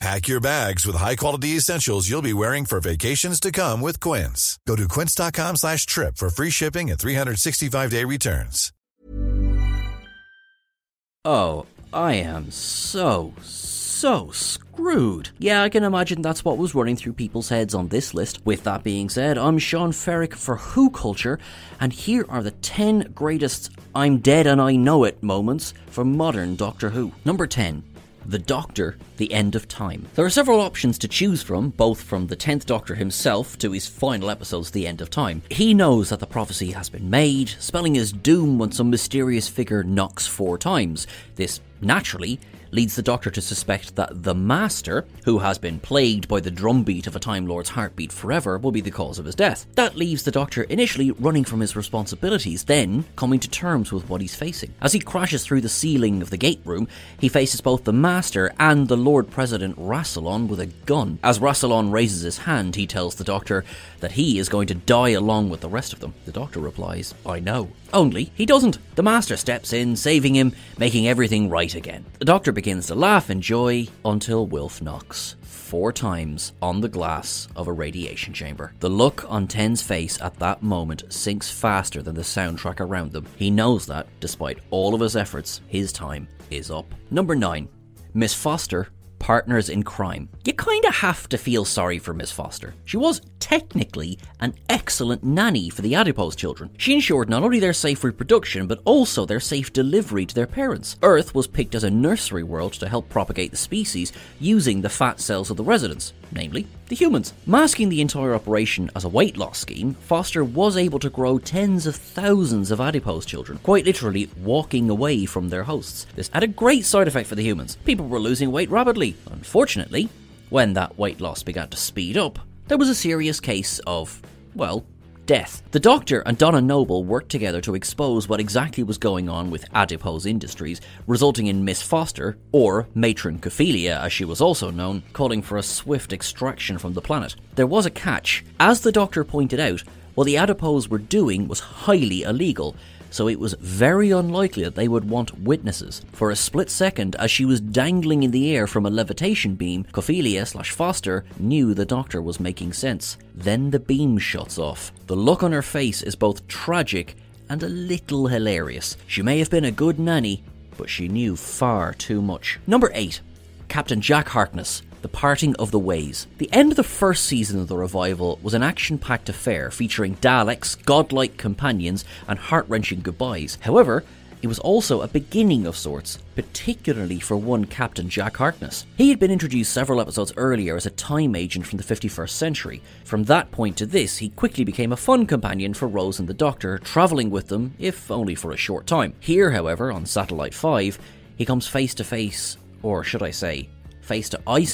Pack your bags with high-quality essentials you'll be wearing for vacations to come with Quince. Go to quince.com slash trip for free shipping and 365-day returns. Oh, I am so, so screwed. Yeah, I can imagine that's what was running through people's heads on this list. With that being said, I'm Sean Ferrick for Who Culture, and here are the 10 greatest I'm dead and I know it moments for modern Doctor Who. Number 10. The Doctor, The End of Time. There are several options to choose from, both from the 10th Doctor himself to his final episodes, The End of Time. He knows that the prophecy has been made, spelling his doom when some mysterious figure knocks four times. This, naturally, leads the Doctor to suspect that the Master, who has been plagued by the drumbeat of a Time Lord's heartbeat forever, will be the cause of his death. That leaves the Doctor initially running from his responsibilities, then coming to terms with what he's facing. As he crashes through the ceiling of the gate room, he faces both the Master and the Lord President Rassilon with a gun. As Rassilon raises his hand, he tells the Doctor that he is going to die along with the rest of them. The Doctor replies, I know. Only he doesn't. The Master steps in, saving him, making everything right again. The Doctor begins to laugh in joy until Wilf knocks four times on the glass of a radiation chamber. The look on Ten's face at that moment sinks faster than the soundtrack around them. He knows that, despite all of his efforts, his time is up. Number 9. Miss Foster partners in crime. You kind of have to feel sorry for Miss Foster. She was technically an excellent nanny for the adipose children. She ensured not only their safe reproduction, but also their safe delivery to their parents. Earth was picked as a nursery world to help propagate the species using the fat cells of the residents, namely the humans. Masking the entire operation as a weight loss scheme, Foster was able to grow tens of thousands of adipose children, quite literally walking away from their hosts. This had a great side effect for the humans. People were losing weight rapidly. Unfortunately, when that weight loss began to speed up, there was a serious case of, well, death. The Doctor and Donna Noble worked together to expose what exactly was going on with Adipose Industries, resulting in Miss Foster, or Matron Cofelia as she was also known, calling for a swift extraction from the planet. There was a catch. As the Doctor pointed out, what the Adipose were doing was highly illegal, so it was very unlikely that they would want witnesses. For a split second, as she was dangling in the air from a levitation beam, Cofelia slash Foster knew the doctor was making sense. Then the beam shuts off. The look on her face is both tragic and a little hilarious. She may have been a good nanny, but she knew far too much. Number 8. Captain Jack Harkness. The Parting of the Ways. The end of the first season of the revival was an action packed affair featuring Daleks, godlike companions, and heart wrenching goodbyes. However, it was also a beginning of sorts, particularly for one Captain Jack Harkness. He had been introduced several episodes earlier as a time agent from the 51st century. From that point to this, he quickly became a fun companion for Rose and the Doctor, travelling with them, if only for a short time. Here, however, on Satellite 5, he comes face to face, or should I say, face to eye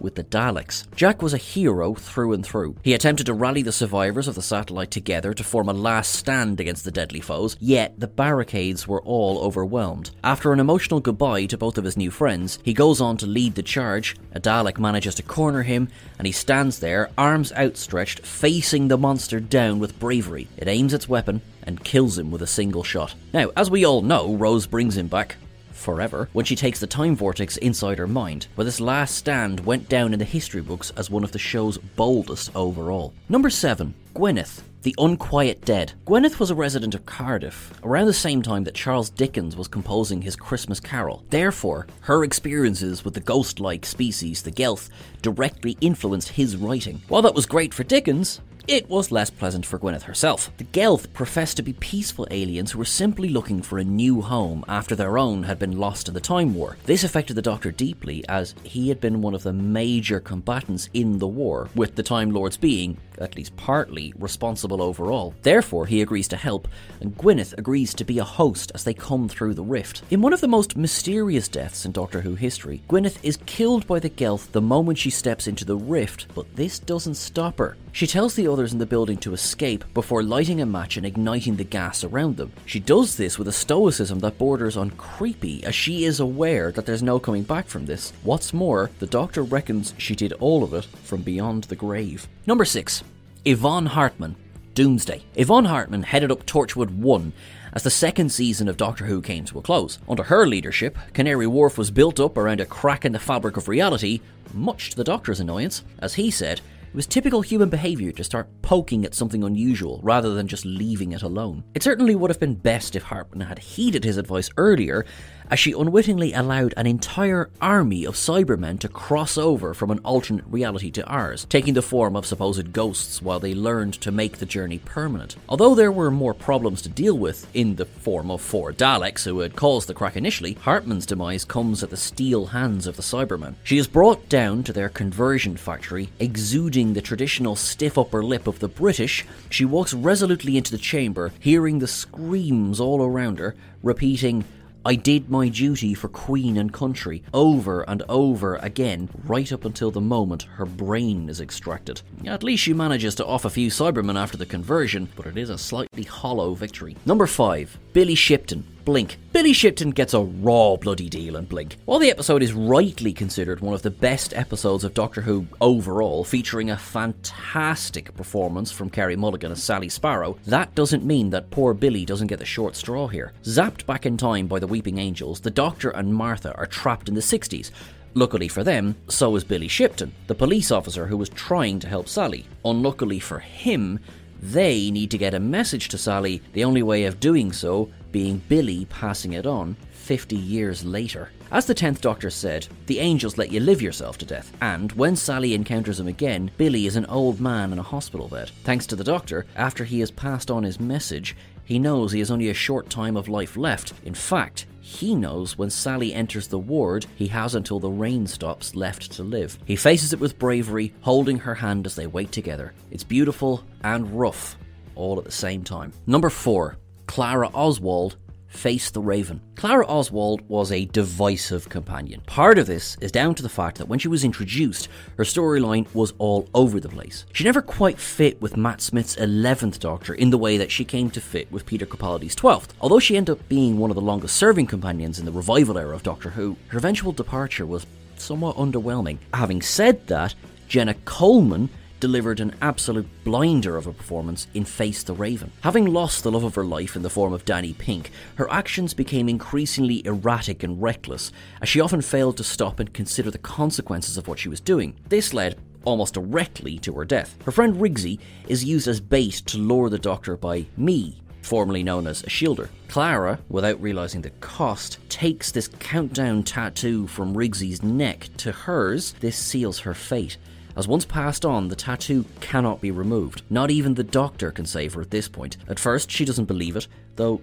with the Daleks. Jack was a hero through and through. He attempted to rally the survivors of the satellite together to form a last stand against the deadly foes, yet the barricades were all overwhelmed. After an emotional goodbye to both of his new friends, he goes on to lead the charge. A Dalek manages to corner him, and he stands there, arms outstretched, facing the monster down with bravery. It aims its weapon and kills him with a single shot. Now, as we all know, Rose brings him back forever when she takes the time vortex inside her mind, where this last stand went down in the history books as one of the show's boldest overall. Number 7. Gwyneth. The Unquiet Dead. Gwyneth was a resident of Cardiff around the same time that Charles Dickens was composing his Christmas Carol. Therefore, her experiences with the ghost like species, the Gelth, directly influenced his writing. While that was great for Dickens, it was less pleasant for Gwyneth herself. The Gelth professed to be peaceful aliens who were simply looking for a new home after their own had been lost in the Time War. This affected the Doctor deeply as he had been one of the major combatants in the war, with the Time Lords being, at least partly, responsible overall. Therefore, he agrees to help, and Gwyneth agrees to be a host as they come through the rift. In one of the most mysterious deaths in Doctor Who history, Gwyneth is killed by the Gelth the moment she steps into the rift, but this doesn't stop her. She tells the others in the building to escape before lighting a match and igniting the gas around them. She does this with a stoicism that borders on creepy, as she is aware that there's no coming back from this. What's more, the Doctor reckons she did all of it from beyond the grave. Number 6. Yvonne Hartman, Doomsday. Yvonne Hartman headed up Torchwood 1 as the second season of Doctor Who came to a close. Under her leadership, Canary Wharf was built up around a crack in the fabric of reality, much to the Doctor's annoyance. As he said, it was typical human behaviour to start poking at something unusual rather than just leaving it alone. It certainly would have been best if Hartman had heeded his advice earlier as she unwittingly allowed an entire army of Cybermen to cross over from an alternate reality to ours, taking the form of supposed ghosts while they learned to make the journey permanent. Although there were more problems to deal with in the form of four Daleks who had caused the crack initially, Hartman's demise comes at the steel hands of the Cybermen. She is brought down to their conversion factory, exuding the traditional stiff upper lip of the British. She walks resolutely into the chamber, hearing the screams all around her, repeating, I did my duty for Queen and country over and over again, right up until the moment her brain is extracted. At least she manages to off a few Cybermen after the conversion, but it is a slightly hollow victory. Number 5. Billy Shipton. Blink. Billy Shipton gets a raw bloody deal in Blink. While the episode is rightly considered one of the best episodes of Doctor Who overall, featuring a fantastic performance from Carey Mulligan as Sally Sparrow, that doesn't mean that poor Billy doesn't get the short straw here. Zapped back in time by the Weeping Angels, the Doctor and Martha are trapped in the 60s. Luckily for them, so is Billy Shipton, the police officer who was trying to help Sally. Unluckily for him, they need to get a message to Sally, the only way of doing so being Billy passing it on 50 years later. As the 10th Doctor said, the angels let you live yourself to death, and when Sally encounters him again, Billy is an old man in a hospital bed. Thanks to the Doctor, after he has passed on his message, he knows he has only a short time of life left. In fact, he knows when Sally enters the ward, he has until the rain stops left to live. He faces it with bravery, holding her hand as they wait together. It's beautiful and rough, all at the same time. Number 4. Clara Oswald Face the Raven. Clara Oswald was a divisive companion. Part of this is down to the fact that when she was introduced, her storyline was all over the place. She never quite fit with Matt Smith's 11th Doctor in the way that she came to fit with Peter Capaldi's 12th. Although she ended up being one of the longest serving companions in the revival era of Doctor Who, her eventual departure was somewhat underwhelming. Having said that, Jenna Coleman delivered an absolute blinder of a performance in Face the Raven. Having lost the love of her life in the form of Danny Pink, her actions became increasingly erratic and reckless, as she often failed to stop and consider the consequences of what she was doing. This led almost directly to her death. Her friend Rigsy is used as bait to lure the Doctor by me, formerly known as Ashildr. Clara, without realizing the cost, takes this countdown tattoo from Rigsy's neck to hers. This seals her fate. As once passed on, the tattoo cannot be removed. Not even the doctor can save her at this point. At first, she doesn't believe it, though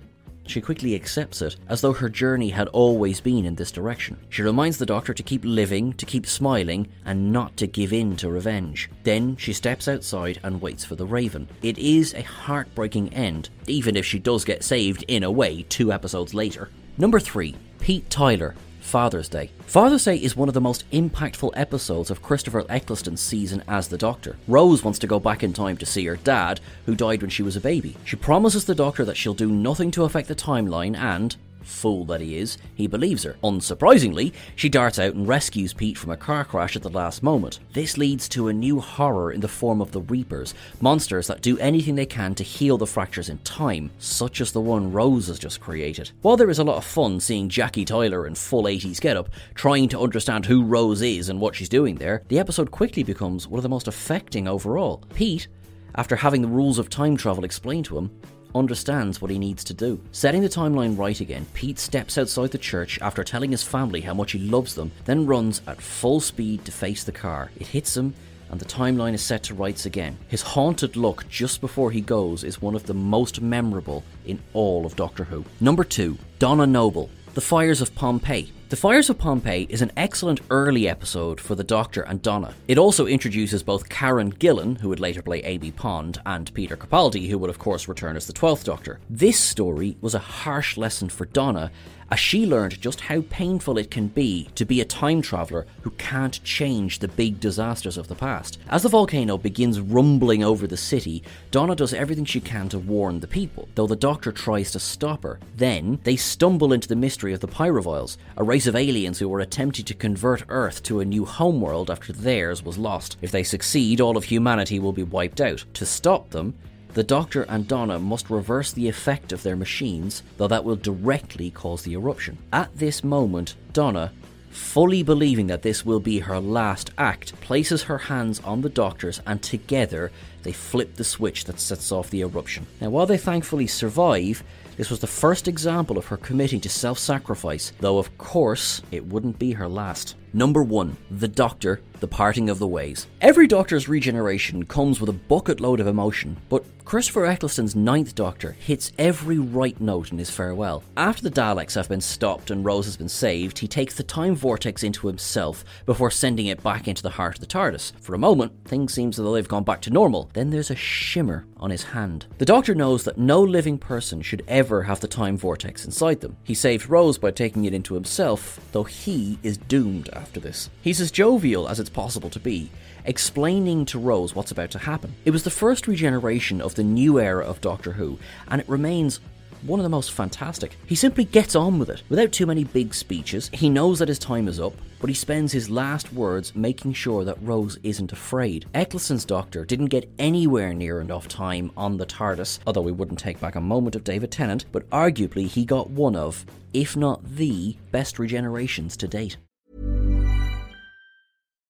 she quickly accepts it, as though her journey had always been in this direction. She reminds the doctor to keep living, to keep smiling, and not to give in to revenge. Then she steps outside and waits for the raven. It is a heartbreaking end, even if she does get saved in a way two episodes later. Number 3. Pete Tyler, Father's Day. Father's Day is one of the most impactful episodes of Christopher Eccleston's season as the Doctor. Rose wants to go back in time to see her dad, who died when she was a baby. She promises the Doctor that she'll do nothing to affect the timeline and, fool that he is, he believes her. Unsurprisingly, she darts out and rescues Pete from a car crash at the last moment. This leads to a new horror in the form of the Reapers, monsters that do anything they can to heal the fractures in time, such as the one Rose has just created. While there is a lot of fun seeing Jackie Tyler in full 80s getup, trying to understand who Rose is and what she's doing there, the episode quickly becomes one of the most affecting overall. Pete, after having the rules of time travel explained to him, understands what he needs to do. Setting the timeline right again, Pete steps outside the church after telling his family how much he loves them, then runs at full speed to face the car. It hits him and the timeline is set to rights again. His haunted look just before he goes is one of the most memorable in all of Doctor Who. Number 2, Donna Noble, The Fires of Pompeii. The Fires of Pompeii is an excellent early episode for the Doctor and Donna. It also introduces both Karen Gillan, who would later play Amy Pond, and Peter Capaldi, who would of course return as the 12th Doctor. This story was a harsh lesson for Donna as she learned just how painful it can be to be a time traveller who can't change the big disasters of the past. As the volcano begins rumbling over the city, Donna does everything she can to warn the people, though the Doctor tries to stop her. Then, they stumble into the mystery of the Pyroviles, a race of aliens who are attempting to convert Earth to a new homeworld after theirs was lost. If they succeed, all of humanity will be wiped out. To stop them, the Doctor and Donna must reverse the effect of their machines, though that will directly cause the eruption. At this moment, Donna, fully believing that this will be her last act, places her hands on the Doctor's and together they flip the switch that sets off the eruption. Now, while they thankfully survive, this was the first example of her committing to self sacrifice, though of course it wouldn't be her last. Number 1. The Doctor, The Parting of the Ways. Every Doctor's regeneration comes with a bucket load of emotion, but Christopher Eccleston's Ninth Doctor hits every right note in his farewell. After the Daleks have been stopped and Rose has been saved, he takes the time vortex into himself before sending it back into the heart of the TARDIS. For a moment, things seem as though they've gone back to normal. Then there's a shimmer on his hand. The Doctor knows that no living person should ever have the time vortex inside them. He saved Rose by taking it into himself, though he is doomed after this. He's as jovial as it's possible to be, explaining to Rose what's about to happen. It was the first regeneration of the new era of Doctor Who, and it remains one of the most fantastic. He simply gets on with it without too many big speeches. He knows that his time is up, but he spends his last words making sure that Rose isn't afraid. Eccleston's doctor didn't get anywhere near enough time on the TARDIS, although we wouldn't take back a moment of David Tennant, but arguably he got one of, if not the, best regenerations to date.